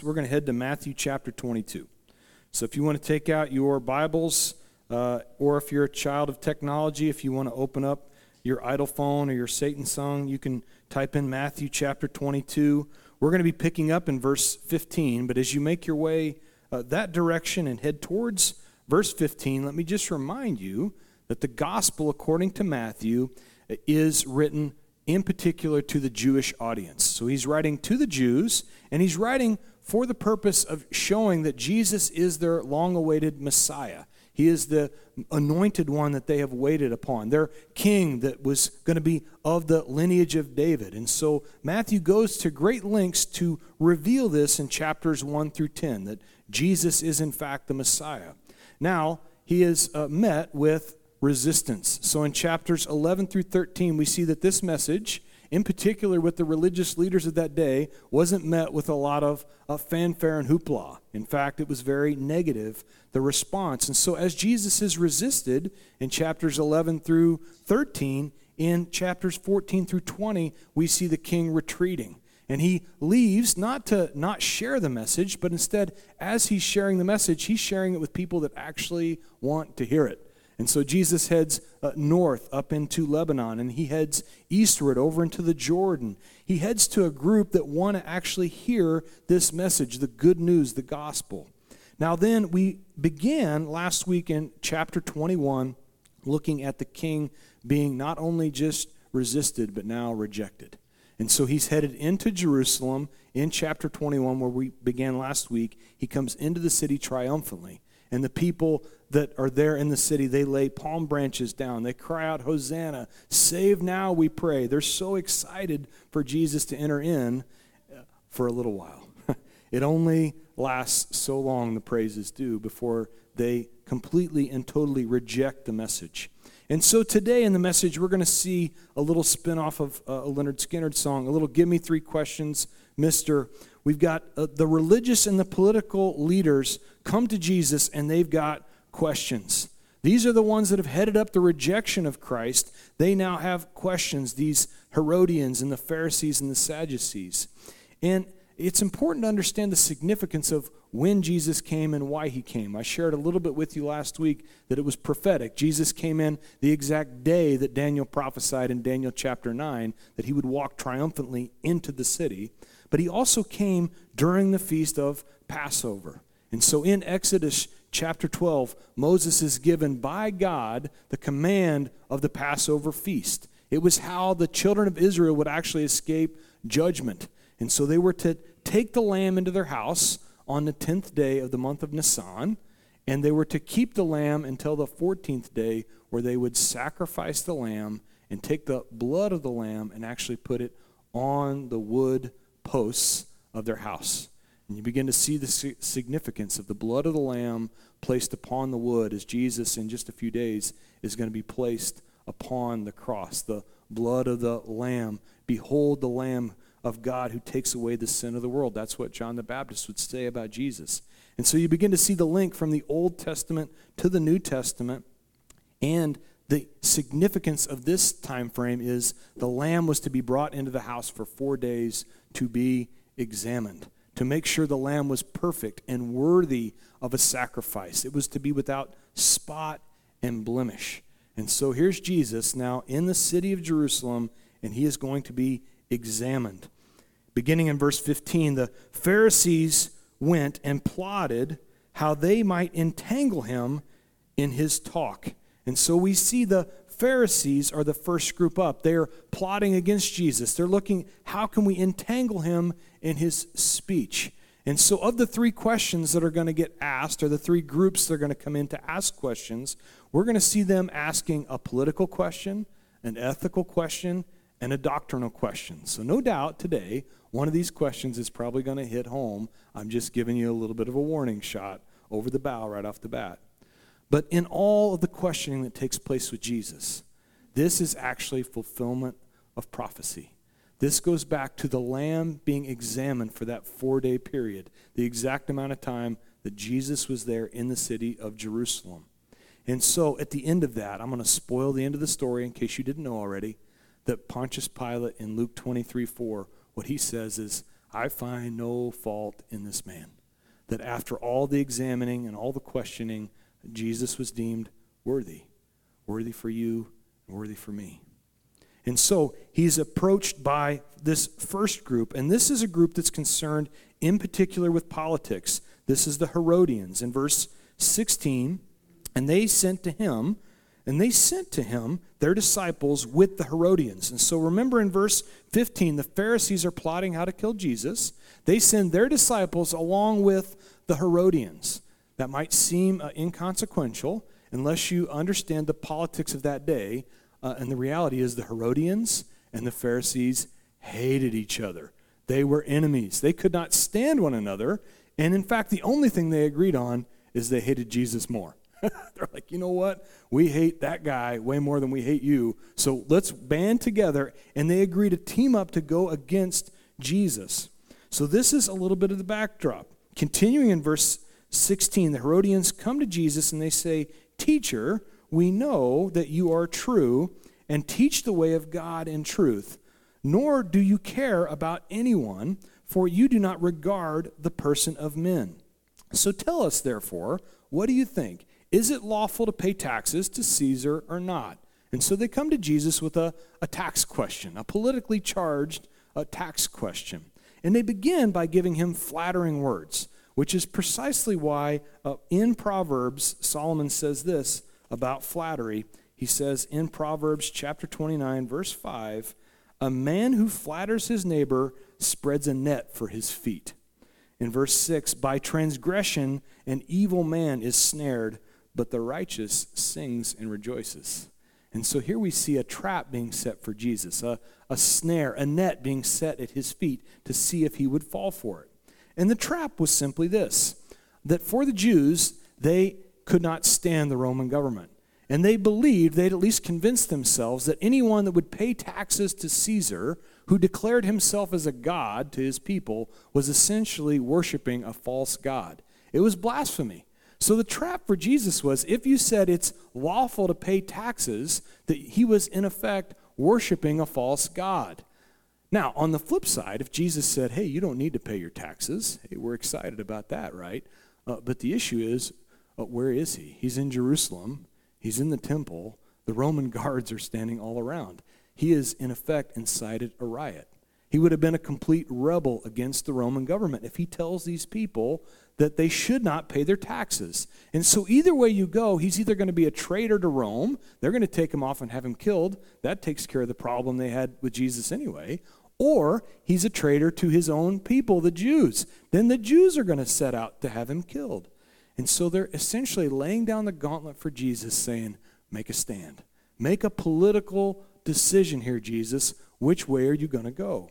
We're going to head to Matthew chapter 22. So if you want to take out your Bibles, uh, or if you're a child of technology, if you want to open up your idle phone or your Satan song, you can type in Matthew chapter 22. We're going to be picking up in verse 15, but as you make your way uh, that direction and head towards verse 15, let me just remind you that the gospel, according to Matthew, is written in particular to the Jewish audience. So he's writing to the Jews, and he's writing for the purpose of showing that Jesus is their long awaited Messiah. He is the anointed one that they have waited upon, their king that was going to be of the lineage of David. And so Matthew goes to great lengths to reveal this in chapters 1 through 10 that Jesus is, in fact, the Messiah. Now, he is uh, met with resistance. So in chapters 11 through 13, we see that this message in particular with the religious leaders of that day, wasn't met with a lot of fanfare and hoopla. In fact, it was very negative, the response. And so, as Jesus is resisted in chapters 11 through 13, in chapters 14 through 20, we see the king retreating. And he leaves not to not share the message, but instead, as he's sharing the message, he's sharing it with people that actually want to hear it. And so Jesus heads uh, north up into Lebanon and he heads eastward over into the Jordan. He heads to a group that want to actually hear this message, the good news, the gospel. Now, then, we began last week in chapter 21 looking at the king being not only just resisted, but now rejected. And so he's headed into Jerusalem in chapter 21, where we began last week. He comes into the city triumphantly. And the people that are there in the city, they lay palm branches down. They cry out, Hosanna, save now, we pray. They're so excited for Jesus to enter in uh, for a little while. it only lasts so long, the praises do, before they completely and totally reject the message. And so today in the message, we're going to see a little spin off of uh, a Lynyrd Skynyrd song, a little Give Me Three Questions, Mister. We've got uh, the religious and the political leaders come to Jesus and they've got questions. These are the ones that have headed up the rejection of Christ. They now have questions, these Herodians and the Pharisees and the Sadducees. And it's important to understand the significance of when Jesus came and why he came. I shared a little bit with you last week that it was prophetic. Jesus came in the exact day that Daniel prophesied in Daniel chapter 9 that he would walk triumphantly into the city. But he also came during the feast of Passover. And so in Exodus chapter 12, Moses is given by God the command of the Passover feast. It was how the children of Israel would actually escape judgment. And so they were to take the lamb into their house on the 10th day of the month of Nisan, and they were to keep the lamb until the 14th day, where they would sacrifice the lamb and take the blood of the lamb and actually put it on the wood posts of their house. And you begin to see the significance of the blood of the Lamb placed upon the wood as Jesus, in just a few days, is going to be placed upon the cross. The blood of the Lamb. Behold the Lamb of God who takes away the sin of the world. That's what John the Baptist would say about Jesus. And so you begin to see the link from the Old Testament to the New Testament. And the significance of this time frame is the lamb was to be brought into the house for 4 days to be examined to make sure the lamb was perfect and worthy of a sacrifice. It was to be without spot and blemish. And so here's Jesus now in the city of Jerusalem, and he is going to be examined. Beginning in verse 15, the Pharisees went and plotted how they might entangle him in his talk. And so we see the Pharisees are the first group up. They're plotting against Jesus. They're looking, how can we entangle him in his speech. And so, of the three questions that are going to get asked, or the three groups that are going to come in to ask questions, we're going to see them asking a political question, an ethical question, and a doctrinal question. So, no doubt today, one of these questions is probably going to hit home. I'm just giving you a little bit of a warning shot over the bow right off the bat. But in all of the questioning that takes place with Jesus, this is actually fulfillment of prophecy. This goes back to the lamb being examined for that four day period, the exact amount of time that Jesus was there in the city of Jerusalem. And so at the end of that, I'm going to spoil the end of the story in case you didn't know already, that Pontius Pilate in Luke 23 4, what he says is, I find no fault in this man. That after all the examining and all the questioning, Jesus was deemed worthy. Worthy for you, worthy for me. And so he's approached by this first group, and this is a group that's concerned in particular with politics. This is the Herodians. In verse 16, and they sent to him, and they sent to him their disciples with the Herodians. And so remember in verse 15, the Pharisees are plotting how to kill Jesus. They send their disciples along with the Herodians. That might seem uh, inconsequential unless you understand the politics of that day. Uh, and the reality is, the Herodians and the Pharisees hated each other. They were enemies. They could not stand one another. And in fact, the only thing they agreed on is they hated Jesus more. They're like, you know what? We hate that guy way more than we hate you. So let's band together. And they agree to team up to go against Jesus. So this is a little bit of the backdrop. Continuing in verse 16, the Herodians come to Jesus and they say, Teacher, we know that you are true and teach the way of God in truth, nor do you care about anyone, for you do not regard the person of men. So tell us, therefore, what do you think? Is it lawful to pay taxes to Caesar or not? And so they come to Jesus with a, a tax question, a politically charged a tax question. And they begin by giving him flattering words, which is precisely why uh, in Proverbs, Solomon says this about flattery. He says in Proverbs chapter 29, verse 5, a man who flatters his neighbor spreads a net for his feet. In verse 6, by transgression an evil man is snared, but the righteous sings and rejoices. And so here we see a trap being set for Jesus, a, a snare, a net being set at his feet to see if he would fall for it. And the trap was simply this that for the Jews, they could not stand the Roman government. And they believed, they'd at least convinced themselves, that anyone that would pay taxes to Caesar, who declared himself as a god to his people, was essentially worshiping a false god. It was blasphemy. So the trap for Jesus was if you said it's lawful to pay taxes, that he was in effect worshiping a false god. Now, on the flip side, if Jesus said, hey, you don't need to pay your taxes, hey, we're excited about that, right? Uh, but the issue is, but where is he? He's in Jerusalem, he's in the temple, the Roman guards are standing all around. He is, in effect, incited a riot. He would have been a complete rebel against the Roman government if he tells these people that they should not pay their taxes. And so, either way you go, he's either going to be a traitor to Rome, they're going to take him off and have him killed. That takes care of the problem they had with Jesus anyway. Or he's a traitor to his own people, the Jews. Then the Jews are going to set out to have him killed. And so they're essentially laying down the gauntlet for Jesus, saying, Make a stand. Make a political decision here, Jesus. Which way are you going to go?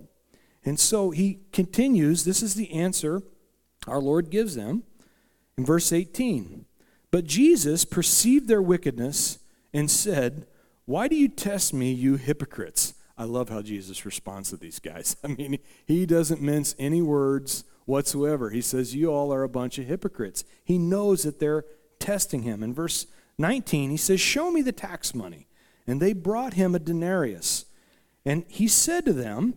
And so he continues. This is the answer our Lord gives them in verse 18. But Jesus perceived their wickedness and said, Why do you test me, you hypocrites? I love how Jesus responds to these guys. I mean, he doesn't mince any words whatsoever. He says, You all are a bunch of hypocrites. He knows that they're testing him. In verse 19, he says, Show me the tax money. And they brought him a denarius. And he said to them,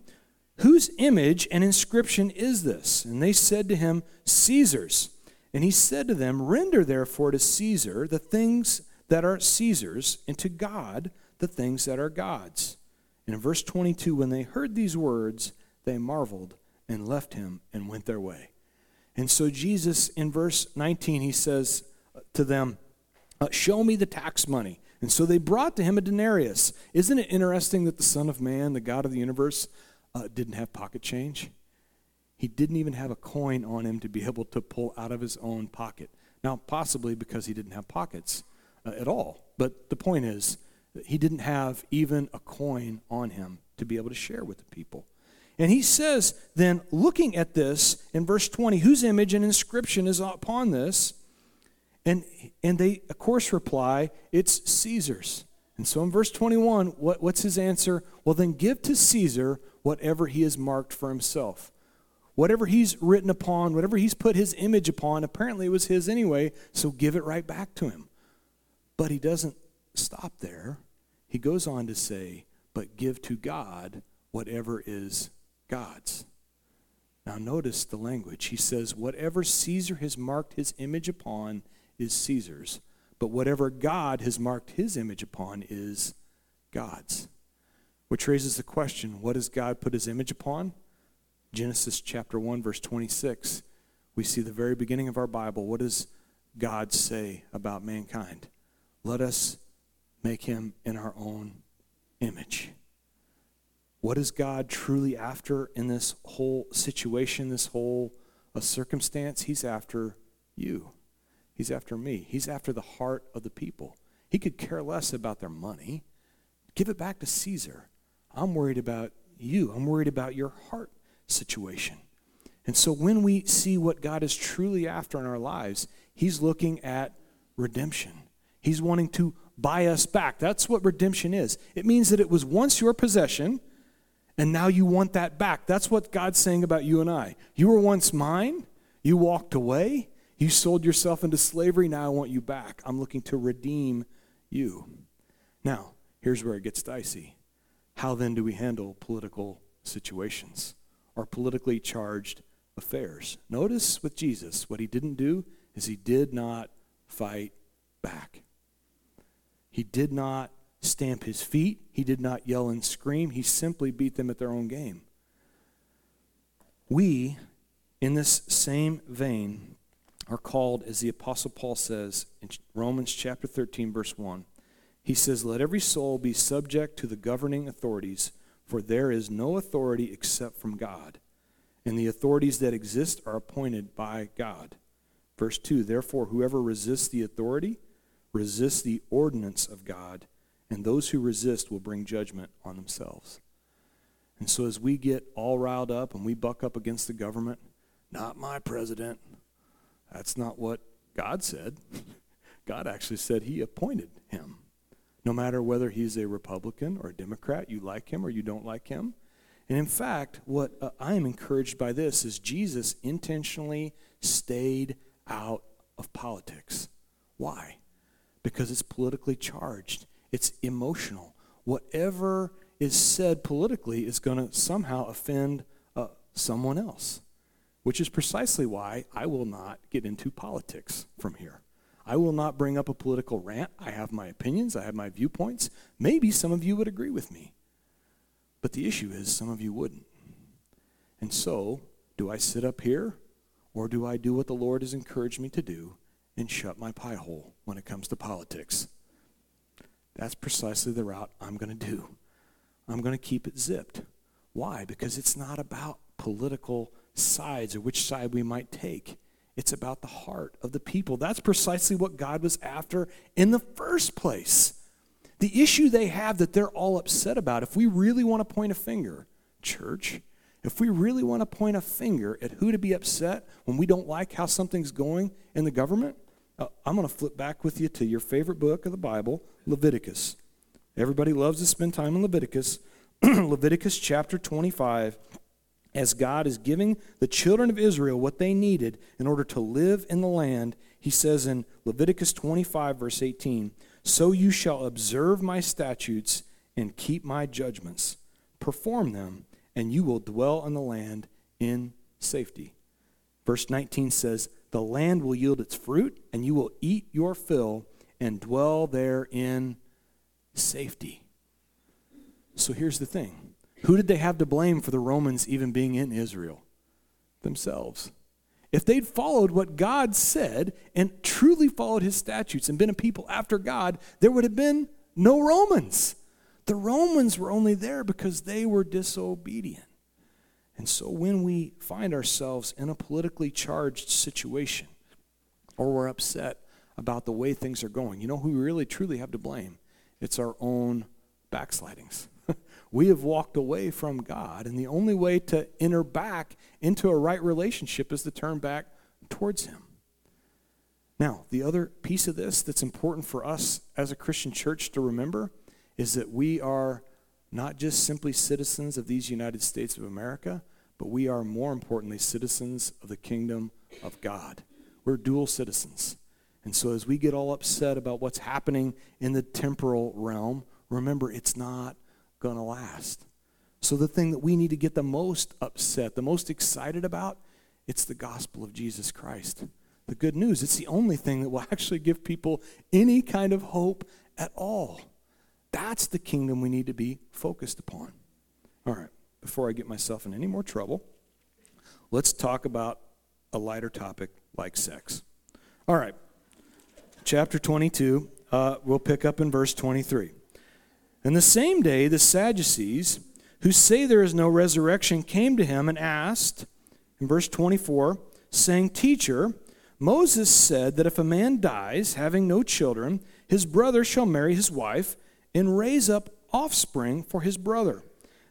Whose image and inscription is this? And they said to him, Caesar's. And he said to them, Render therefore to Caesar the things that are Caesar's, and to God the things that are God's. And in verse 22, when they heard these words, they marveled and left him and went their way. And so Jesus, in verse 19, he says to them, uh, Show me the tax money. And so they brought to him a denarius. Isn't it interesting that the Son of Man, the God of the universe, uh, didn't have pocket change? He didn't even have a coin on him to be able to pull out of his own pocket. Now, possibly because he didn't have pockets uh, at all. But the point is, he didn't have even a coin on him to be able to share with the people. And he says, then, looking at this in verse 20, whose image and inscription is upon this? And, and they, of course, reply, it's Caesar's. And so in verse 21, what, what's his answer? Well, then give to Caesar whatever he has marked for himself. Whatever he's written upon, whatever he's put his image upon, apparently it was his anyway, so give it right back to him. But he doesn't stop there. He goes on to say, but give to God whatever is God's. Now, notice the language. He says, Whatever Caesar has marked his image upon is Caesar's, but whatever God has marked his image upon is God's. Which raises the question what does God put his image upon? Genesis chapter 1, verse 26. We see the very beginning of our Bible. What does God say about mankind? Let us make him in our own image. What is God truly after in this whole situation, this whole uh, circumstance? He's after you. He's after me. He's after the heart of the people. He could care less about their money. Give it back to Caesar. I'm worried about you. I'm worried about your heart situation. And so when we see what God is truly after in our lives, He's looking at redemption. He's wanting to buy us back. That's what redemption is. It means that it was once your possession and now you want that back. That's what God's saying about you and I. You were once mine, you walked away, you sold yourself into slavery, now I want you back. I'm looking to redeem you. Now, here's where it gets dicey. How then do we handle political situations or politically charged affairs? Notice with Jesus, what he didn't do is he did not fight back. He did not stamp his feet. He did not yell and scream. He simply beat them at their own game. We, in this same vein, are called, as the Apostle Paul says in Romans chapter 13, verse 1. He says, Let every soul be subject to the governing authorities, for there is no authority except from God, and the authorities that exist are appointed by God. Verse 2 Therefore, whoever resists the authority resists the ordinance of God and those who resist will bring judgment on themselves. And so, as we get all riled up and we buck up against the government, not my president, that's not what God said. God actually said he appointed him. No matter whether he's a Republican or a Democrat, you like him or you don't like him. And in fact, what uh, I am encouraged by this is Jesus intentionally stayed out of politics. Why? Because it's politically charged. It's emotional. Whatever is said politically is going to somehow offend uh, someone else, which is precisely why I will not get into politics from here. I will not bring up a political rant. I have my opinions, I have my viewpoints. Maybe some of you would agree with me. But the issue is, some of you wouldn't. And so, do I sit up here or do I do what the Lord has encouraged me to do and shut my pie hole when it comes to politics? That's precisely the route I'm going to do. I'm going to keep it zipped. Why? Because it's not about political sides or which side we might take. It's about the heart of the people. That's precisely what God was after in the first place. The issue they have that they're all upset about, if we really want to point a finger, church, if we really want to point a finger at who to be upset when we don't like how something's going in the government, uh, I'm going to flip back with you to your favorite book of the Bible, Leviticus. Everybody loves to spend time in Leviticus. Leviticus chapter 25, as God is giving the children of Israel what they needed in order to live in the land, he says in Leviticus 25, verse 18, So you shall observe my statutes and keep my judgments, perform them, and you will dwell in the land in safety. Verse 19 says, The land will yield its fruit, and you will eat your fill and dwell there in safety. So here's the thing who did they have to blame for the Romans even being in Israel? Themselves. If they'd followed what God said and truly followed his statutes and been a people after God, there would have been no Romans. The Romans were only there because they were disobedient. And so when we find ourselves in a politically charged situation or we're upset about the way things are going. You know who we really truly have to blame? It's our own backslidings. we have walked away from God, and the only way to enter back into a right relationship is to turn back towards Him. Now, the other piece of this that's important for us as a Christian church to remember is that we are not just simply citizens of these United States of America, but we are more importantly citizens of the kingdom of God. We're dual citizens. And so, as we get all upset about what's happening in the temporal realm, remember it's not going to last. So the thing that we need to get the most upset, the most excited about, it's the gospel of Jesus Christ. The good news. It's the only thing that will actually give people any kind of hope at all. That's the kingdom we need to be focused upon. All right, before I get myself in any more trouble, let's talk about a lighter topic like sex. All right, chapter 22, uh, we'll pick up in verse 23. And the same day, the Sadducees, who say there is no resurrection, came to him and asked, in verse 24, saying, Teacher, Moses said that if a man dies having no children, his brother shall marry his wife and raise up offspring for his brother.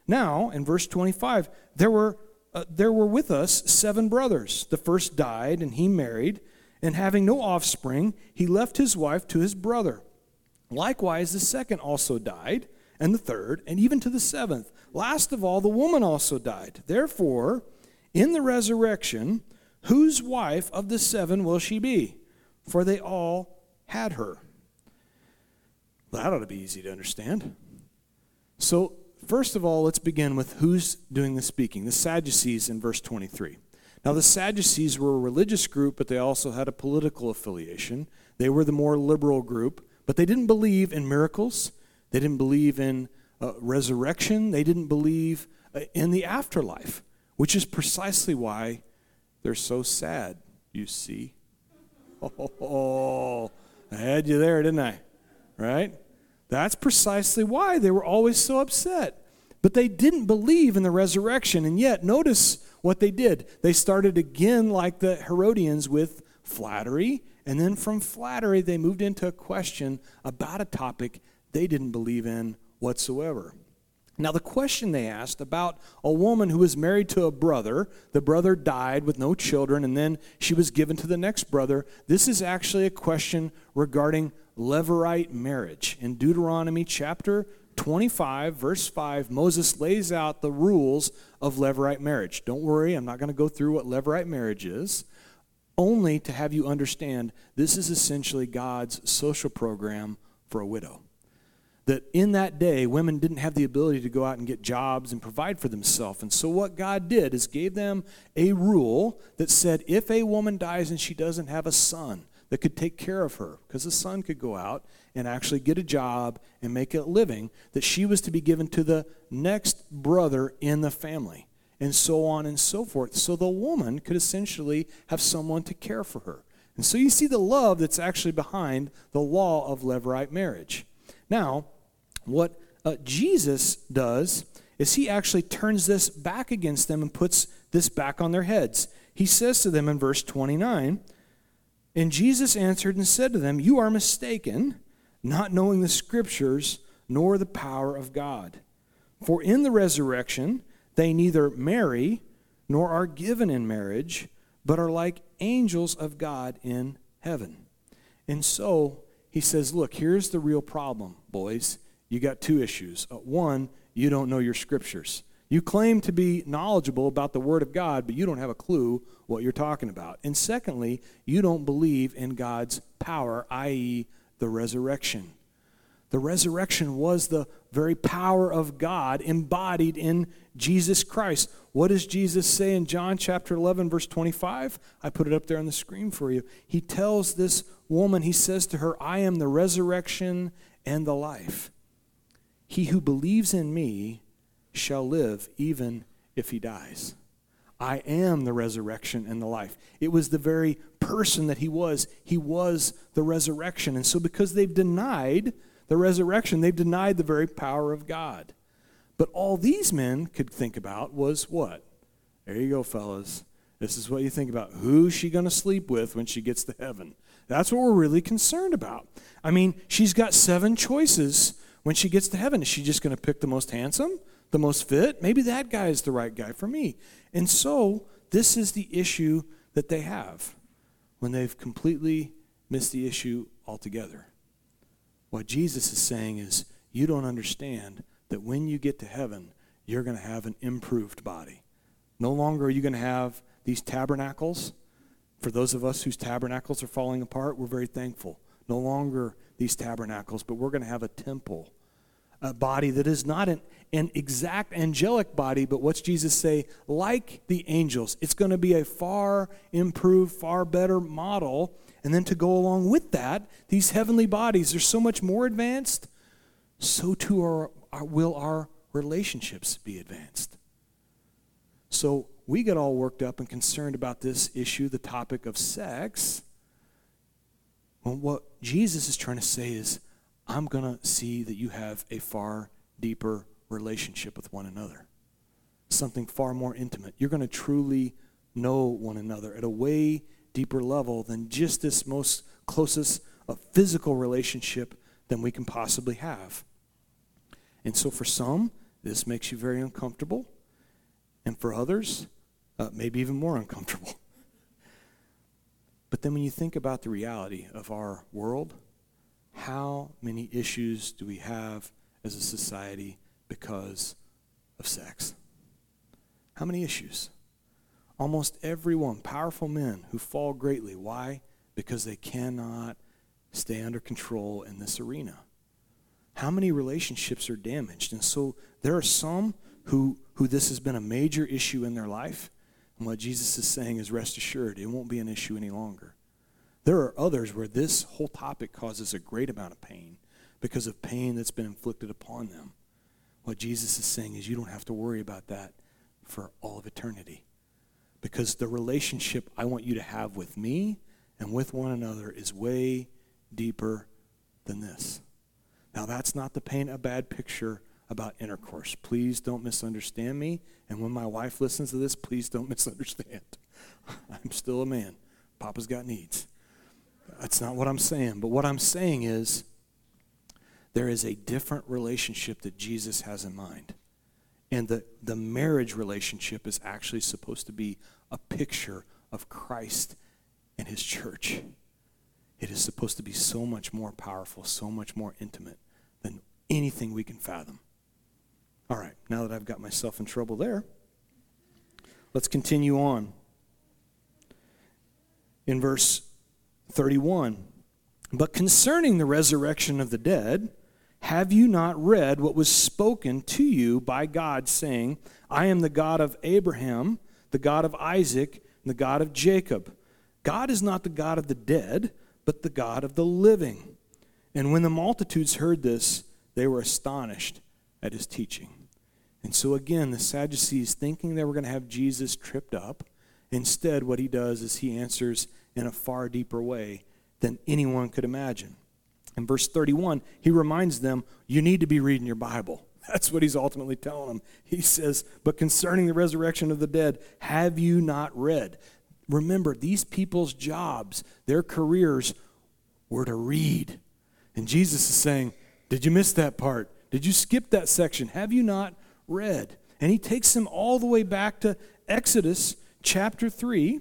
Now, in verse 25, there were, uh, there were with us seven brothers. The first died, and he married, and having no offspring, he left his wife to his brother. Likewise, the second also died, and the third, and even to the seventh. Last of all, the woman also died. Therefore, in the resurrection, whose wife of the seven will she be? For they all had her. That ought to be easy to understand. So, first of all, let's begin with who's doing the speaking. The Sadducees in verse 23. Now, the Sadducees were a religious group, but they also had a political affiliation. They were the more liberal group, but they didn't believe in miracles. They didn't believe in uh, resurrection. They didn't believe uh, in the afterlife, which is precisely why they're so sad, you see. Oh, I had you there, didn't I? Right? That's precisely why they were always so upset. But they didn't believe in the resurrection. And yet, notice what they did. They started again, like the Herodians, with flattery. And then from flattery, they moved into a question about a topic they didn't believe in whatsoever. Now, the question they asked about a woman who was married to a brother, the brother died with no children, and then she was given to the next brother. This is actually a question regarding Levirate marriage. In Deuteronomy chapter 25, verse 5, Moses lays out the rules of Levirate marriage. Don't worry, I'm not going to go through what Levirate marriage is, only to have you understand this is essentially God's social program for a widow that in that day women didn't have the ability to go out and get jobs and provide for themselves and so what god did is gave them a rule that said if a woman dies and she doesn't have a son that could take care of her because the son could go out and actually get a job and make a living that she was to be given to the next brother in the family and so on and so forth. So the woman could essentially have someone to care for her. And so you see the love that's actually behind the law of levirate marriage. Now what uh, Jesus does is he actually turns this back against them and puts this back on their heads. He says to them in verse 29, And Jesus answered and said to them, You are mistaken, not knowing the scriptures nor the power of God. For in the resurrection they neither marry nor are given in marriage, but are like angels of God in heaven. And so he says, Look, here's the real problem, boys you got two issues. Uh, one, you don't know your scriptures. You claim to be knowledgeable about the Word of God, but you don't have a clue what you're talking about. And secondly, you don't believe in God's power, i.e., the resurrection. The resurrection was the very power of God embodied in Jesus Christ. What does Jesus say in John chapter 11, verse 25? I put it up there on the screen for you. He tells this woman, he says to her, I am the resurrection and the life. He who believes in me shall live even if he dies. I am the resurrection and the life. It was the very person that he was. He was the resurrection. And so, because they've denied the resurrection, they've denied the very power of God. But all these men could think about was what? There you go, fellas. This is what you think about. Who's she going to sleep with when she gets to heaven? That's what we're really concerned about. I mean, she's got seven choices when she gets to heaven, is she just going to pick the most handsome, the most fit? Maybe that guy is the right guy for me. And so, this is the issue that they have when they've completely missed the issue altogether. What Jesus is saying is, you don't understand that when you get to heaven, you're going to have an improved body. No longer are you going to have these tabernacles. For those of us whose tabernacles are falling apart, we're very thankful. No longer these tabernacles, but we're going to have a temple a body that is not an, an exact angelic body, but what's Jesus say? Like the angels. It's going to be a far improved, far better model. And then to go along with that, these heavenly bodies are so much more advanced, so too are, are, will our relationships be advanced. So we get all worked up and concerned about this issue, the topic of sex. Well, what Jesus is trying to say is, I'm going to see that you have a far deeper relationship with one another, something far more intimate. You're going to truly know one another at a way deeper level than just this most closest uh, physical relationship than we can possibly have. And so for some, this makes you very uncomfortable. And for others, uh, maybe even more uncomfortable. But then when you think about the reality of our world, how many issues do we have as a society because of sex? How many issues? Almost everyone, powerful men who fall greatly. Why? Because they cannot stay under control in this arena. How many relationships are damaged? And so there are some who, who this has been a major issue in their life. And what Jesus is saying is rest assured, it won't be an issue any longer. There are others where this whole topic causes a great amount of pain because of pain that's been inflicted upon them. What Jesus is saying is you don't have to worry about that for all of eternity. Because the relationship I want you to have with me and with one another is way deeper than this. Now, that's not to paint a bad picture about intercourse. Please don't misunderstand me. And when my wife listens to this, please don't misunderstand. I'm still a man. Papa's got needs. That's not what I'm saying. But what I'm saying is there is a different relationship that Jesus has in mind. And the, the marriage relationship is actually supposed to be a picture of Christ and his church. It is supposed to be so much more powerful, so much more intimate than anything we can fathom. All right, now that I've got myself in trouble there, let's continue on. In verse 31, but concerning the resurrection of the dead, have you not read what was spoken to you by God, saying, I am the God of Abraham, the God of Isaac, and the God of Jacob? God is not the God of the dead, but the God of the living. And when the multitudes heard this, they were astonished at his teaching. And so again, the Sadducees, thinking they were going to have Jesus tripped up, instead, what he does is he answers in a far deeper way than anyone could imagine. In verse 31, he reminds them, You need to be reading your Bible. That's what he's ultimately telling them. He says, But concerning the resurrection of the dead, have you not read? Remember, these people's jobs, their careers, were to read. And Jesus is saying, Did you miss that part? Did you skip that section? Have you not read? And he takes them all the way back to Exodus chapter 3.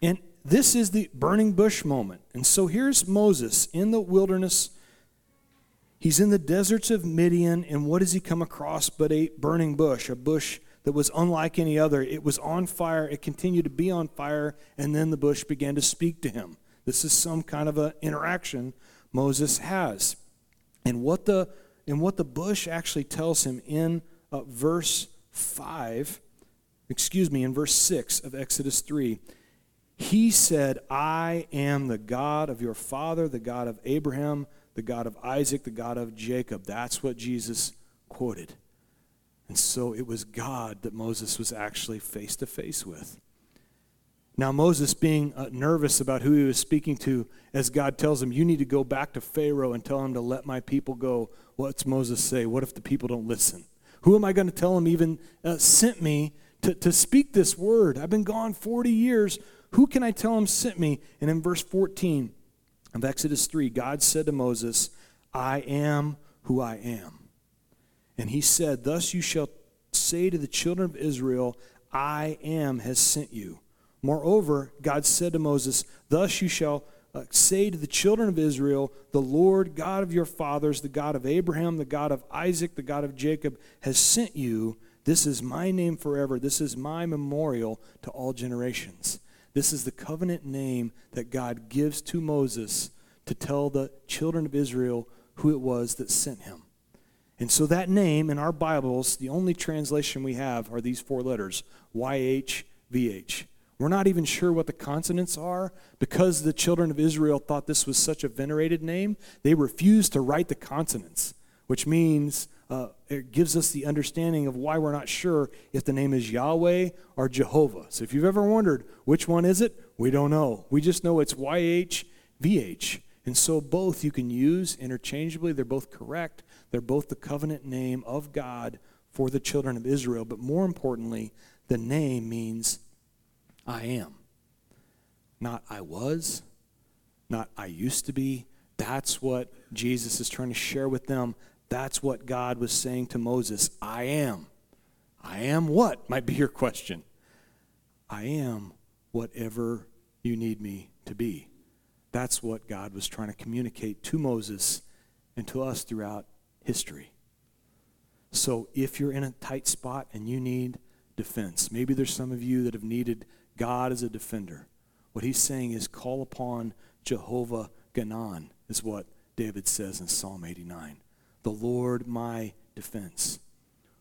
And this is the burning bush moment. And so here's Moses in the wilderness. He's in the deserts of Midian, and what does he come across but a burning bush, a bush that was unlike any other? It was on fire, it continued to be on fire, and then the bush began to speak to him. This is some kind of an interaction Moses has. And what the, and what the bush actually tells him in uh, verse 5, excuse me, in verse 6 of Exodus 3 he said, I am the God of your father, the God of Abraham, the God of Isaac, the God of Jacob. That's what Jesus quoted. And so it was God that Moses was actually face to face with. Now, Moses, being uh, nervous about who he was speaking to, as God tells him, You need to go back to Pharaoh and tell him to let my people go. What's Moses say? What if the people don't listen? Who am I going to tell him even uh, sent me to, to speak this word? I've been gone 40 years. Who can I tell him sent me? And in verse 14 of Exodus 3, God said to Moses, I am who I am. And he said, Thus you shall say to the children of Israel, I am has sent you. Moreover, God said to Moses, Thus you shall uh, say to the children of Israel, The Lord God of your fathers, the God of Abraham, the God of Isaac, the God of Jacob, has sent you. This is my name forever. This is my memorial to all generations. This is the covenant name that God gives to Moses to tell the children of Israel who it was that sent him. And so that name in our Bibles, the only translation we have are these four letters YHVH. We're not even sure what the consonants are because the children of Israel thought this was such a venerated name. They refused to write the consonants, which means uh, it gives us the understanding of why we're not sure if the name is Yahweh or Jehovah. So if you've ever wondered which one is it, we don't know. We just know it's YHVH. And so both you can use interchangeably. They're both correct. They're both the covenant name of God for the children of Israel. But more importantly, the name means I am. Not I was, not I used to be. That's what Jesus is trying to share with them. That's what God was saying to Moses I am. I am what? Might be your question. I am whatever you need me to be. That's what God was trying to communicate to Moses and to us throughout history. So if you're in a tight spot and you need defense, maybe there's some of you that have needed God as a defender. What he's saying is call upon Jehovah Ganon, is what David says in Psalm 89. The Lord my defense.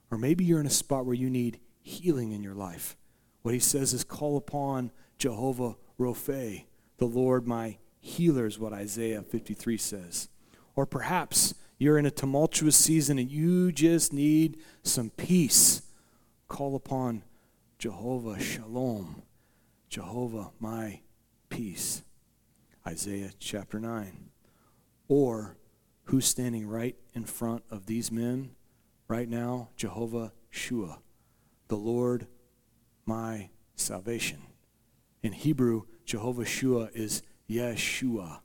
Or maybe you're in a spot where you need healing in your life. What he says is call upon Jehovah Rophe, the Lord my healer, is what Isaiah 53 says. Or perhaps you're in a tumultuous season and you just need some peace. Call upon Jehovah Shalom, Jehovah, my peace. Isaiah chapter 9. Or who's standing right in front of these men right now? Jehovah Shua, the Lord, my salvation. In Hebrew, Jehovah Shua is Yeshua,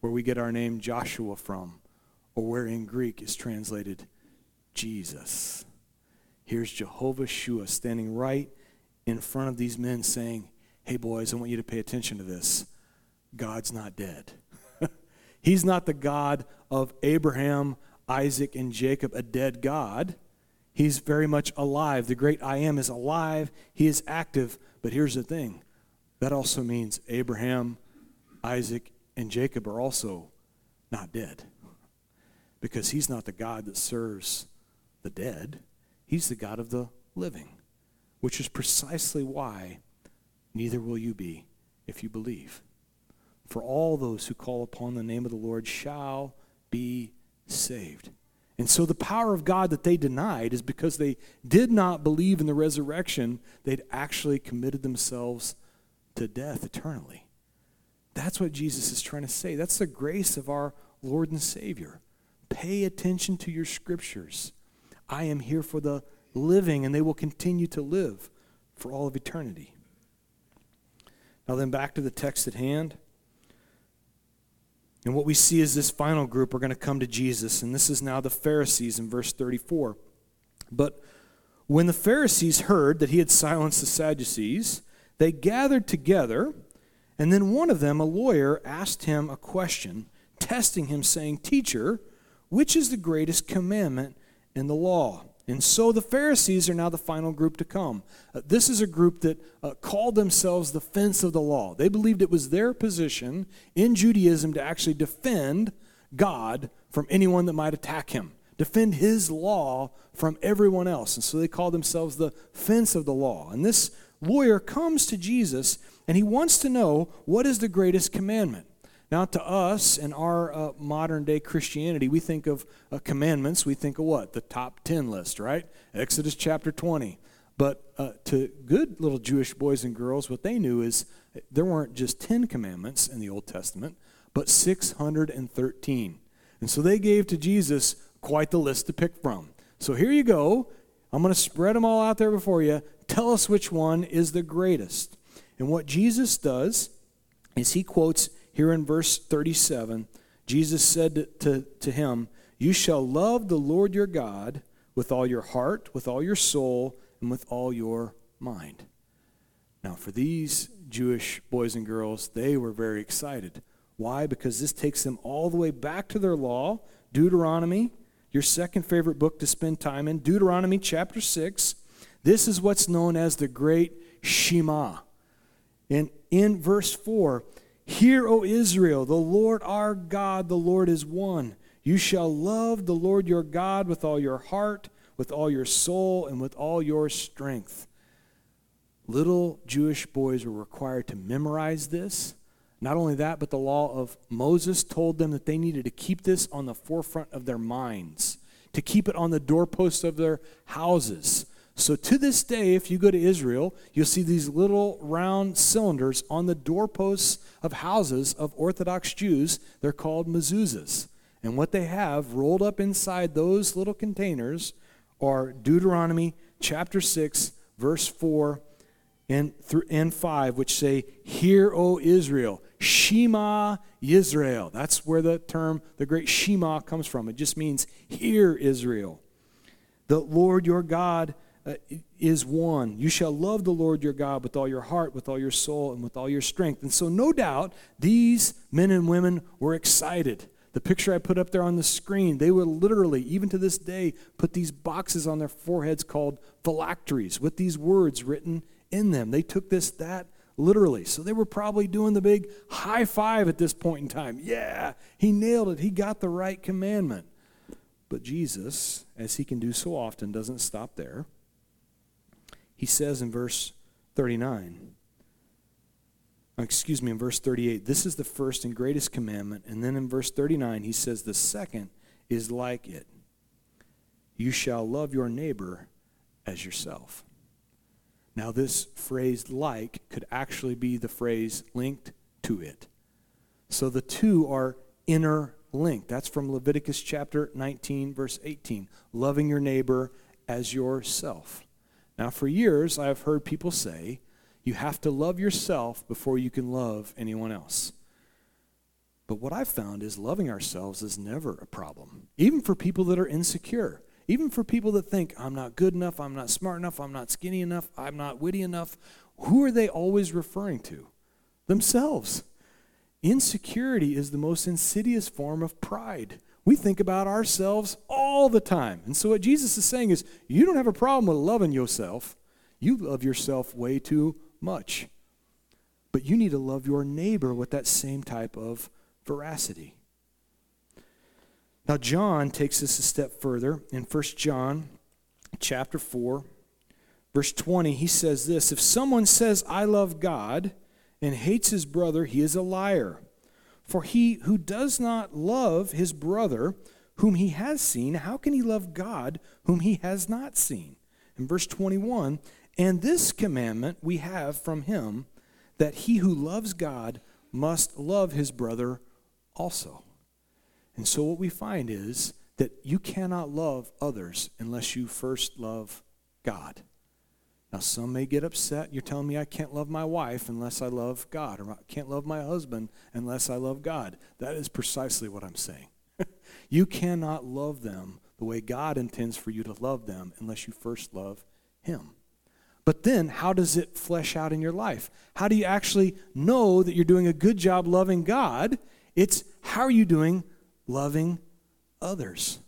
where we get our name Joshua from, or where in Greek is translated Jesus. Here's Jehovah Shua standing right in front of these men saying, hey, boys, I want you to pay attention to this. God's not dead. He's not the God of Abraham, Isaac, and Jacob, a dead God. He's very much alive. The great I am is alive, He is active. But here's the thing that also means Abraham, Isaac, and Jacob are also not dead. Because He's not the God that serves the dead, He's the God of the living, which is precisely why neither will you be if you believe. For all those who call upon the name of the Lord shall be saved. And so the power of God that they denied is because they did not believe in the resurrection, they'd actually committed themselves to death eternally. That's what Jesus is trying to say. That's the grace of our Lord and Savior. Pay attention to your scriptures. I am here for the living, and they will continue to live for all of eternity. Now, then, back to the text at hand. And what we see is this final group are going to come to Jesus, and this is now the Pharisees in verse 34. But when the Pharisees heard that he had silenced the Sadducees, they gathered together, and then one of them, a lawyer, asked him a question, testing him, saying, Teacher, which is the greatest commandment in the law? And so the Pharisees are now the final group to come. Uh, this is a group that uh, called themselves the fence of the law. They believed it was their position in Judaism to actually defend God from anyone that might attack him, defend his law from everyone else. And so they called themselves the fence of the law. And this lawyer comes to Jesus and he wants to know what is the greatest commandment. Now, to us in our uh, modern day Christianity, we think of uh, commandments, we think of what? The top 10 list, right? Exodus chapter 20. But uh, to good little Jewish boys and girls, what they knew is there weren't just 10 commandments in the Old Testament, but 613. And so they gave to Jesus quite the list to pick from. So here you go. I'm going to spread them all out there before you. Tell us which one is the greatest. And what Jesus does is he quotes here in verse 37, Jesus said to, to, him, You shall love the Lord your God with all your heart, with all your soul, and with all your mind. Now, for these Jewish boys and girls, they were very excited. Why? Because this takes them all the way back to their law, Deuteronomy, your second favorite book to spend time in, Deuteronomy chapter 6. This is what's known as the great Shema. And in verse 4, Hear, O Israel, the Lord our God, the Lord is one. You shall love the Lord your God with all your heart, with all your soul, and with all your strength. Little Jewish boys were required to memorize this. Not only that, but the law of Moses told them that they needed to keep this on the forefront of their minds, to keep it on the doorposts of their houses. So to this day, if you go to Israel, you'll see these little round cylinders on the doorposts of houses of Orthodox Jews. They're called mezuzahs. And what they have rolled up inside those little containers are Deuteronomy chapter 6, verse 4 and, th- and 5, which say, Hear, O Israel, Shema Yisrael. That's where the term, the great Shema, comes from. It just means, Hear, Israel. The Lord your God Uh, is one. You shall love the Lord your God with all your heart, with all your soul, and with all your strength. And so, no doubt, these men and women were excited. The picture I put up there on the screen, they would literally, even to this day, put these boxes on their foreheads called phylacteries with these words written in them. They took this that literally. So they were probably doing the big high five at this point in time. Yeah, he nailed it. He got the right commandment. But Jesus, as he can do so often, doesn't stop there he says in verse 39, uh, excuse me, in verse 38, this is the first and greatest commandment. And then in verse 39, he says the second is like it you shall love your neighbor as yourself. Now, this phrase like could actually be the phrase linked to it. So the two are interlinked. That's from Leviticus chapter 19, verse 18. Loving your neighbor as yourself. Now, for years, I have heard people say, you have to love yourself before you can love anyone else. But what I've found is loving ourselves is never a problem, even for people that are insecure. Even for people that think, I'm not good enough, I'm not smart enough, I'm not skinny enough, I'm not witty enough, who are they always referring to? Themselves. Insecurity is the most insidious form of pride. We think about ourselves all the time. And so, what Jesus is saying is, you don't have a problem with loving yourself. You love yourself way too much. But you need to love your neighbor with that same type of veracity. Now, John takes this a step further. In 1 John chapter 4, verse 20, he says this If someone says, I love God, and hates his brother, he is a liar. For he who does not love his brother whom he has seen, how can he love God whom he has not seen? In verse 21, and this commandment we have from him that he who loves God must love his brother also. And so what we find is that you cannot love others unless you first love God. Now, some may get upset. You're telling me I can't love my wife unless I love God, or I can't love my husband unless I love God. That is precisely what I'm saying. you cannot love them the way God intends for you to love them unless you first love Him. But then, how does it flesh out in your life? How do you actually know that you're doing a good job loving God? It's how are you doing loving others?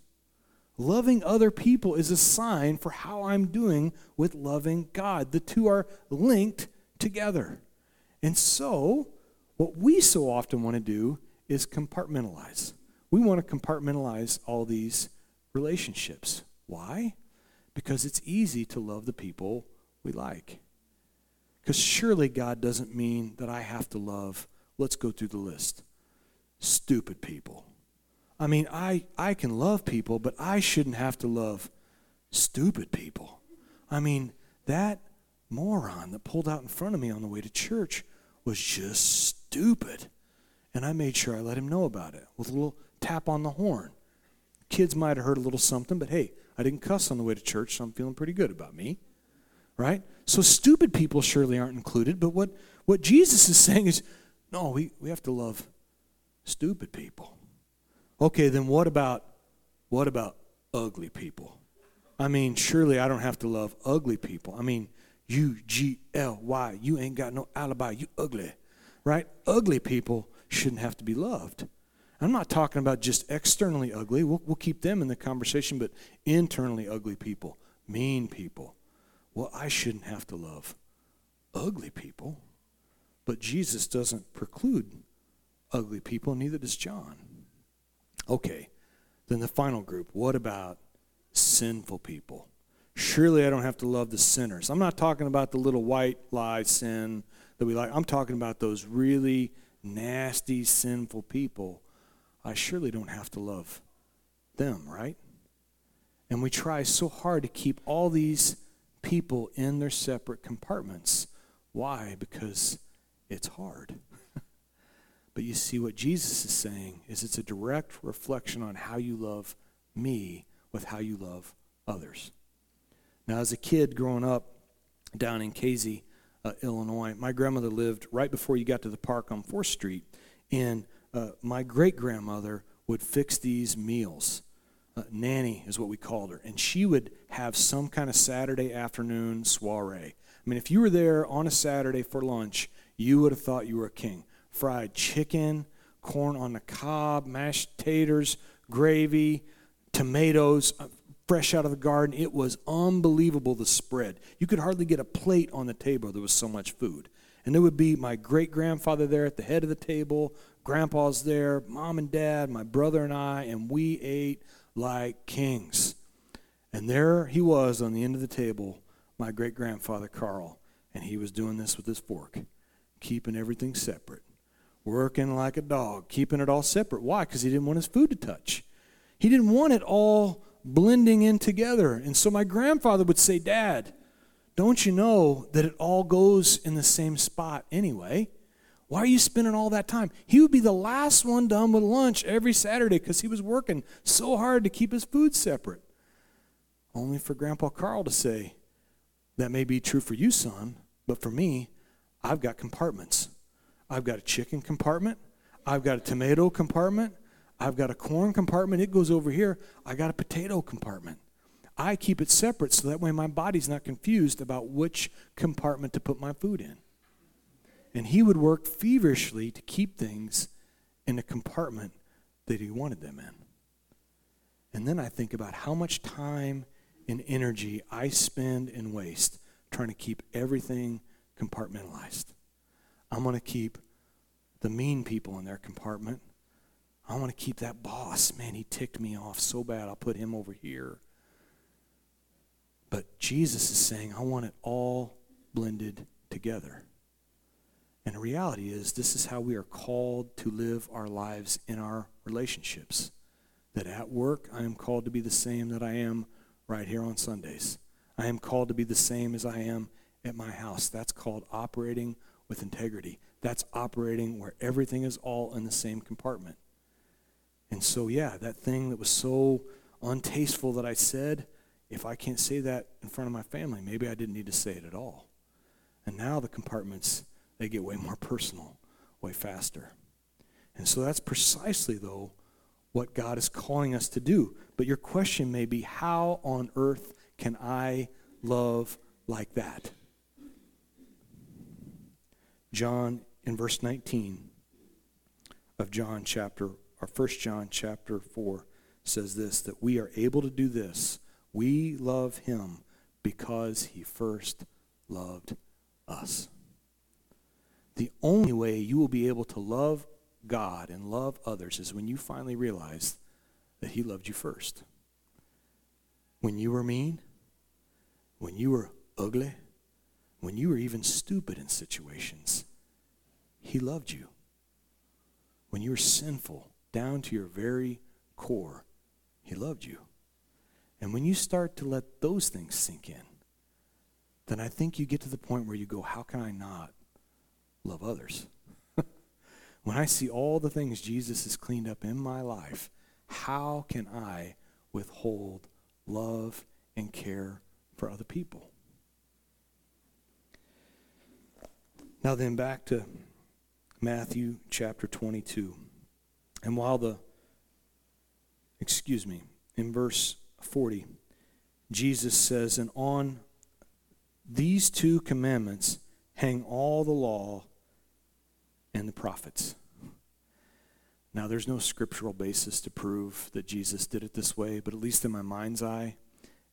Loving other people is a sign for how I'm doing with loving God. The two are linked together. And so, what we so often want to do is compartmentalize. We want to compartmentalize all these relationships. Why? Because it's easy to love the people we like. Because surely God doesn't mean that I have to love, let's go through the list, stupid people I mean, I, I can love people, but I shouldn't have to love stupid people. I mean, that moron that pulled out in front of me on the way to church was just stupid. And I made sure I let him know about it with a little tap on the horn. Kids might have heard a little something, but hey, I didn't cuss on the way to church, so I'm feeling pretty good about me. Right? So stupid people surely aren't included, but what, what Jesus is saying is no, we, we have to love stupid people. Okay, then what about what about ugly people? I mean, surely I don't have to love ugly people. I mean, U G L Y, you ain't got no alibi. You ugly. Right? Ugly people shouldn't have to be loved. I'm not talking about just externally ugly. We'll, we'll keep them in the conversation, but internally ugly people, mean people. Well, I shouldn't have to love ugly people. But Jesus doesn't preclude ugly people, neither does John. Okay, Then the final group, what about sinful people? Surely I don't have to love the sinners. I'm not talking about the little white lie sin that we like. I'm talking about those really nasty, sinful people. I surely don't have to love them, right? And we try so hard to keep all these people in their separate compartments. Why? Because it's hard. But you see, what Jesus is saying is it's a direct reflection on how you love me with how you love others. Now, as a kid growing up down in Casey, uh, Illinois, my grandmother lived right before you got to the park on 4th Street. And uh, my great grandmother would fix these meals. Uh, nanny is what we called her. And she would have some kind of Saturday afternoon soiree. I mean, if you were there on a Saturday for lunch, you would have thought you were a king. Fried chicken, corn on the cob, mashed taters, gravy, tomatoes, uh, fresh out of the garden. It was unbelievable, the spread. You could hardly get a plate on the table, there was so much food. And there would be my great grandfather there at the head of the table, grandpa's there, mom and dad, my brother and I, and we ate like kings. And there he was on the end of the table, my great grandfather Carl, and he was doing this with his fork, keeping everything separate, working like a dog, keeping it all separate. Why? Because he didn't want his food to touch. He didn't want it all blending in together. And so my grandfather would say, Dad, don't you know that it all goes in the same spot anyway? Why are you spending all that time? He would be the last one done with lunch every Saturday because he was working so hard to keep his food separate. Only for Grandpa Carl to say, That may be true for you, son, but for me, I've got compartments. I've got a chicken compartment, I've got a tomato compartment, I've got a corn compartment, it goes over here. I got a potato compartment. I keep it separate so that way my body's not confused about which compartment to put my food in. And he would work feverishly to keep things in the compartment that he wanted them in. And then I think about how much time and energy I spend and waste trying to keep everything compartmentalized. I'm going to keep the mean people in their compartment. I want to keep that boss. Man, he ticked me off so bad. I'll put him over here. But Jesus is saying, I want it all blended together. And the reality is, this is how we are called to live our lives in our relationships. That at work, I am called to be the same that I am right here on Sundays. I am called to be the same as I am at my house. That's called operating with integrity. That's operating where everything is all in the same compartment. And so, yeah, that thing that was so untasteful that I said, if I can't say that in front of my family, maybe I didn't need to say it at all. And now the compartments, they get way more personal, way faster. And so that's precisely, though, what God is calling us to do. But your question may be how on earth can I love like that? John, in verse 19 of John chapter or 1 John chapter 4 says this that we are able to do this. We love him because he first loved us. The only way you will be able to love God and love others is when you finally realize that he loved you first. When you were mean, when you were ugly, when you were even stupid in situations, he loved you. When you were sinful, down to your very core, He loved you. And when you start to let those things sink in, then I think you get to the point where you go, How can I not love others? when I see all the things Jesus has cleaned up in my life, how can I withhold love and care for other people? Now, then, back to Matthew chapter 22. And while the, excuse me, in verse 40, Jesus says, And on these two commandments hang all the law and the prophets. Now, there's no scriptural basis to prove that Jesus did it this way, but at least in my mind's eye,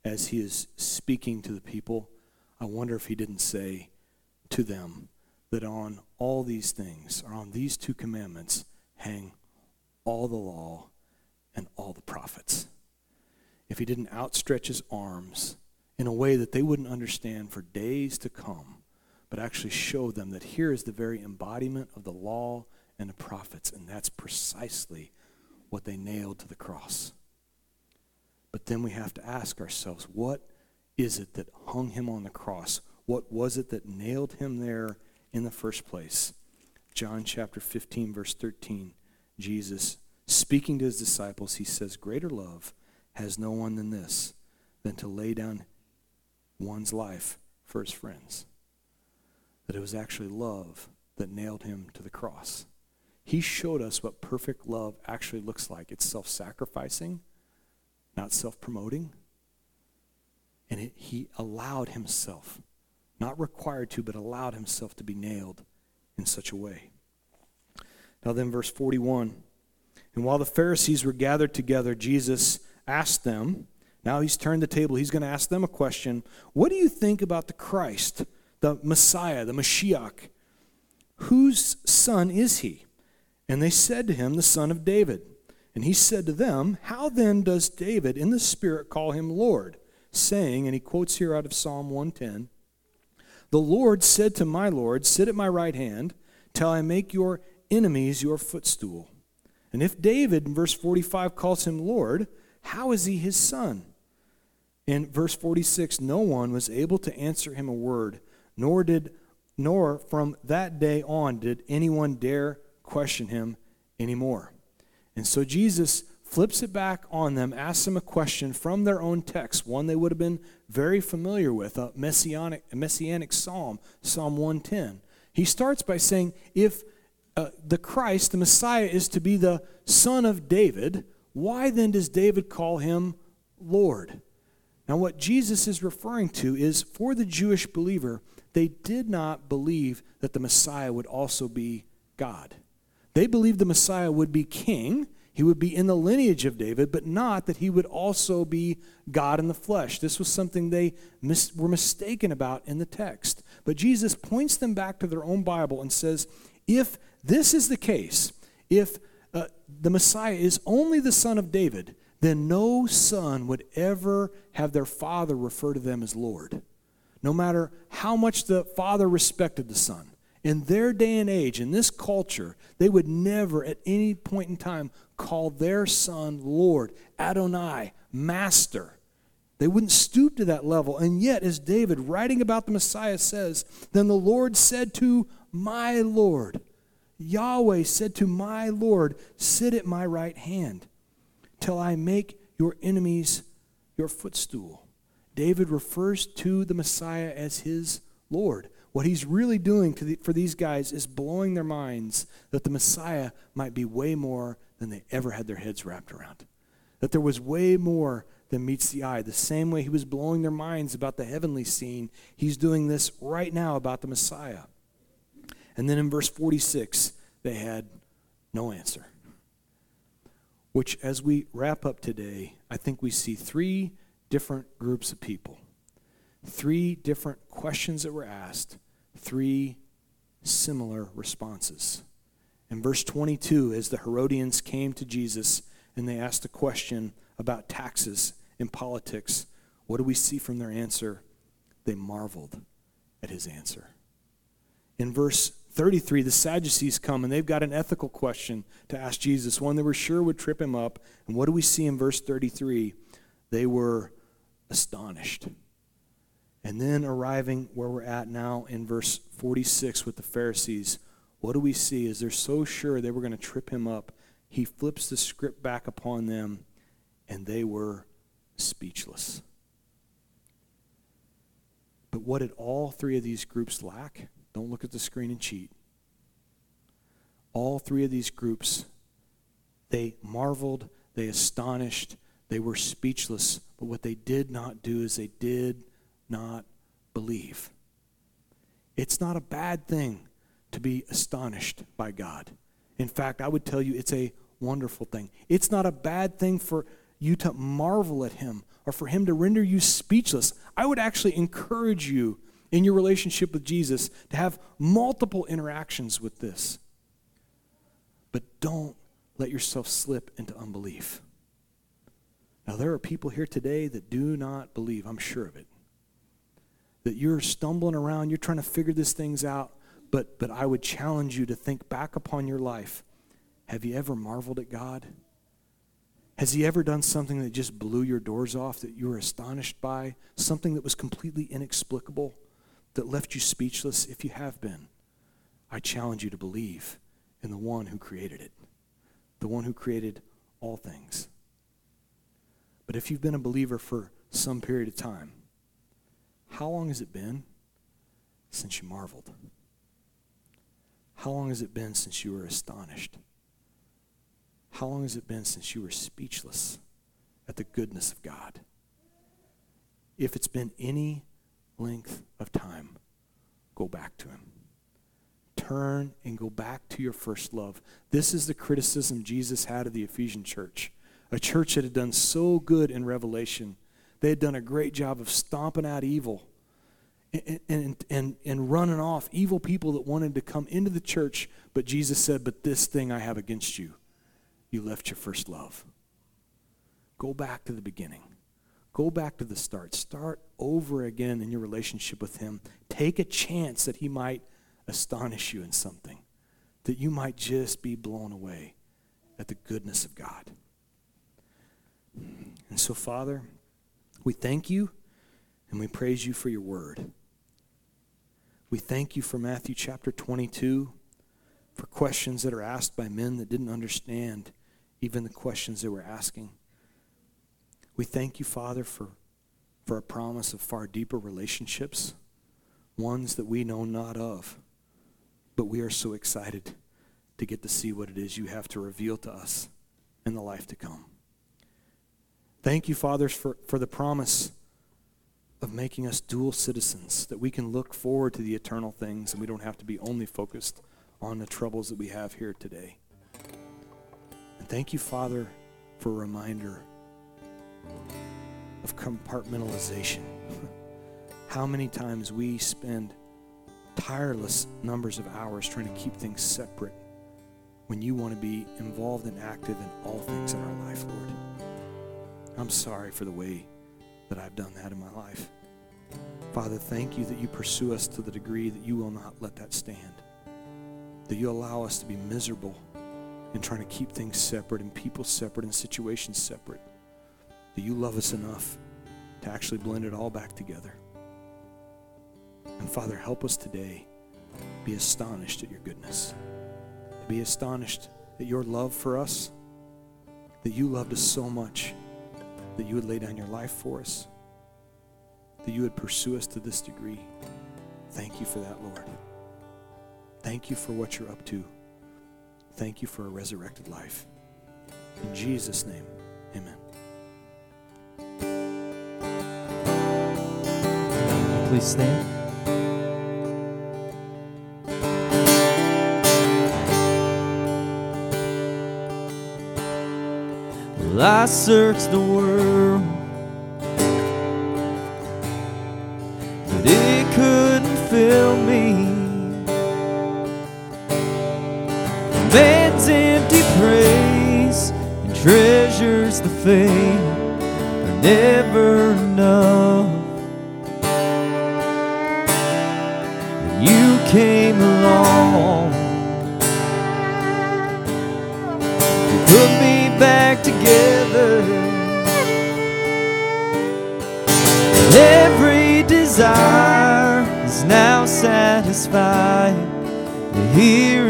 as he is speaking to the people, I wonder if he didn't say to them that on all these things, or on these two commandments, hang all the law and all the prophets. If he didn't outstretch his arms in a way that they wouldn't understand for days to come, but actually show them that here is the very embodiment of the law and the prophets, and that's precisely what they nailed to the cross. But then we have to ask ourselves what is it that hung him on the cross? What was it that nailed him there in the first place? John chapter 15, verse 13, Jesus speaking to his disciples, he says, Greater love has no one than this, than to lay down one's life for his friends. That it was actually love that nailed him to the cross. He showed us what perfect love actually looks like. It's self sacrificing, not self promoting. And it, he allowed himself, not required to, but allowed himself to be nailed in such a way. Now, then, verse 41 And while the Pharisees were gathered together, Jesus asked them, now he's turned the table, he's going to ask them a question What do you think about the Christ, the Messiah, the Mashiach? Whose son is he? And they said to him, The son of David. And he said to them, How then does David in the Spirit call him Lord? Saying, and he quotes here out of Psalm 110, The Lord said to my Lord, Sit at my right hand till I make your enemies your footstool. And if David, in verse 45, calls him Lord, how is he his son? In verse 46, no one was able to answer him a word, nor did nor from that day on did anyone dare question him anymore. And so Jesus flips it back on them, asks them a question from their own text, one they would have been very familiar with, a messianic, a messianic psalm, Psalm 110. He starts by saying, if uh, the Christ, the Messiah, is to be the son of David, why then does David call him Lord? Now, what Jesus is referring to is for the Jewish believer, they did not believe that the Messiah would also be God. They believed the Messiah would be king, he would be in the lineage of David, but not that he would also be God in the flesh. This was something they mis- were mistaken about in the text. But Jesus points them back to their own Bible and says, if this is the case, if uh, the Messiah is only the son of David, then no son would ever have their father refer to them as Lord, no matter how much the father respected the son. In their day and age, in this culture, they would never at any point in time call their son Lord, Adonai, Master. They wouldn't stoop to that level. And yet, as David, writing about the Messiah, says, Then the Lord said to my Lord, Yahweh said to my Lord, Sit at my right hand till I make your enemies your footstool. David refers to the Messiah as his Lord. What he's really doing the, for these guys is blowing their minds that the Messiah might be way more than they ever had their heads wrapped around. That there was way more than meets the eye. The same way he was blowing their minds about the heavenly scene, he's doing this right now about the Messiah. And then in verse 46, they had no answer. Which, as we wrap up today, I think we see three different groups of people, three different questions that were asked, three similar responses. In verse 22, as the Herodians came to Jesus and they asked a question about taxes and politics, what do we see from their answer? They marveled at his answer. In verse 33, the Sadducees come and they've got an ethical question to ask Jesus, one they were sure would trip him up. And what do we see in verse 33? They were astonished. And then arriving where we're at now in verse 46 with the Pharisees, what do we see? Is they're so sure they were going to trip him up, he flips the script back upon them, and they were speechless. But what did all three of these groups lack? Don't look at the screen and cheat. All three of these groups, they marveled, they astonished, they were speechless. But what they did not do is they did not believe. It's not a bad thing to be astonished by God. In fact, I would tell you it's a wonderful thing. It's not a bad thing for you to marvel at Him or for Him to render you speechless. I would actually encourage you in your relationship with Jesus to have multiple interactions with this. But don't let yourself slip into unbelief. Now, there are people here today that do not believe, I'm sure of it. That you're stumbling around, you're trying to figure these things out, but, but I would challenge you to think back upon your life. Have you ever marveled at God? Has He ever done something that just blew your doors off, that you were astonished by? Something that was completely inexplicable, that left you speechless? If you have been, I challenge you to believe in the one who created it, the one who created all things. But if you've been a believer for some period of time, how long has it been since you marveled? How long has it been since you were astonished? How long has it been since you were speechless at the goodness of God? If it's been any length of time, go back to Him. Turn and go back to your first love. This is the criticism Jesus had of the Ephesian church a church that had done so good in Revelation. They had done a great job of stomping out evil and, and, and, and running off evil people that wanted to come into the church. But Jesus said, But this thing I have against you. You left your first love. Go back to the beginning. Go back to the start. Start over again in your relationship with Him. Take a chance that He might astonish you in something, that you might just be blown away at the goodness of God. And so, Father, we thank you and we praise you for your word. We thank you for Matthew chapter 22, for questions that are asked by men that didn't understand even the questions they were asking. We thank you, Father, for, for a promise of far deeper relationships, ones that we know not of, but we are so excited to get to see what it is you have to reveal to us in the life to come. Thank you, fathers, for, for the promise of making us dual citizens, that we can look forward to the eternal things and we don't have to be only focused on the troubles that we have here today. And thank you, Father, for a reminder of compartmentalization. How many times we spend tireless numbers of hours trying to keep things separate when you want to be involved and active in all things in our life, Lord. I'm sorry for the way that I've done that in my life. Father, thank you that you pursue us to the degree that you will not let that stand. That you allow us to be miserable in trying to keep things separate and people separate and situations separate. That you love us enough to actually blend it all back together. And Father, help us today be astonished at your goodness. To be astonished at your love for us, that you loved us so much that you would lay down your life for us, that you would pursue us to this degree. Thank you for that, Lord. Thank you for what you're up to. Thank you for a resurrected life. In Jesus' name, amen. Please stand. I searched the world, but it couldn't fill me. Man's empty praise and treasures the fame are never desire is now satisfied. Here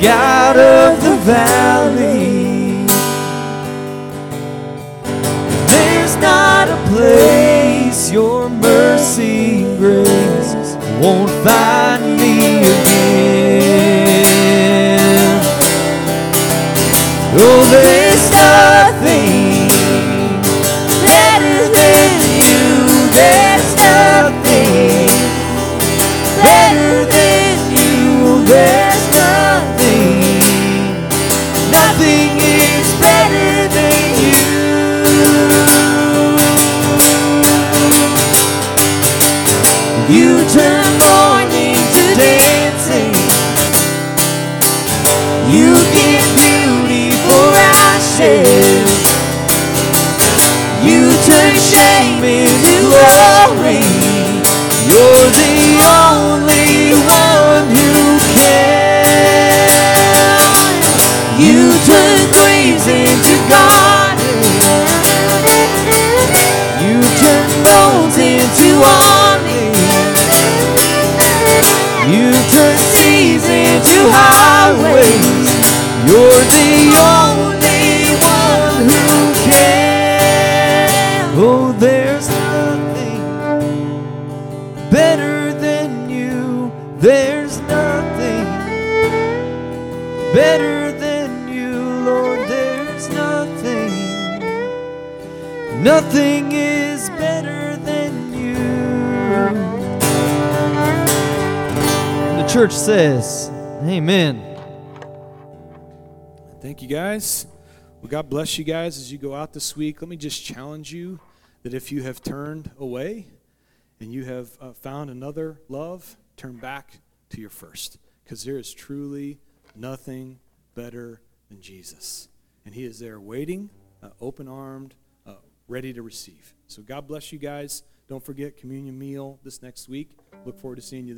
God of the valley. There's not a place your mercy and grace won't find glory. You're the only one who can. You turn waves into gardens. You turn roads into armies. You turn seas into highways. You're the only says, Amen. Thank you guys. Well, God bless you guys as you go out this week. Let me just challenge you that if you have turned away and you have uh, found another love, turn back to your first. Because there is truly nothing better than Jesus. And He is there waiting, uh, open armed, uh, ready to receive. So God bless you guys. Don't forget communion meal this next week. Look forward to seeing you.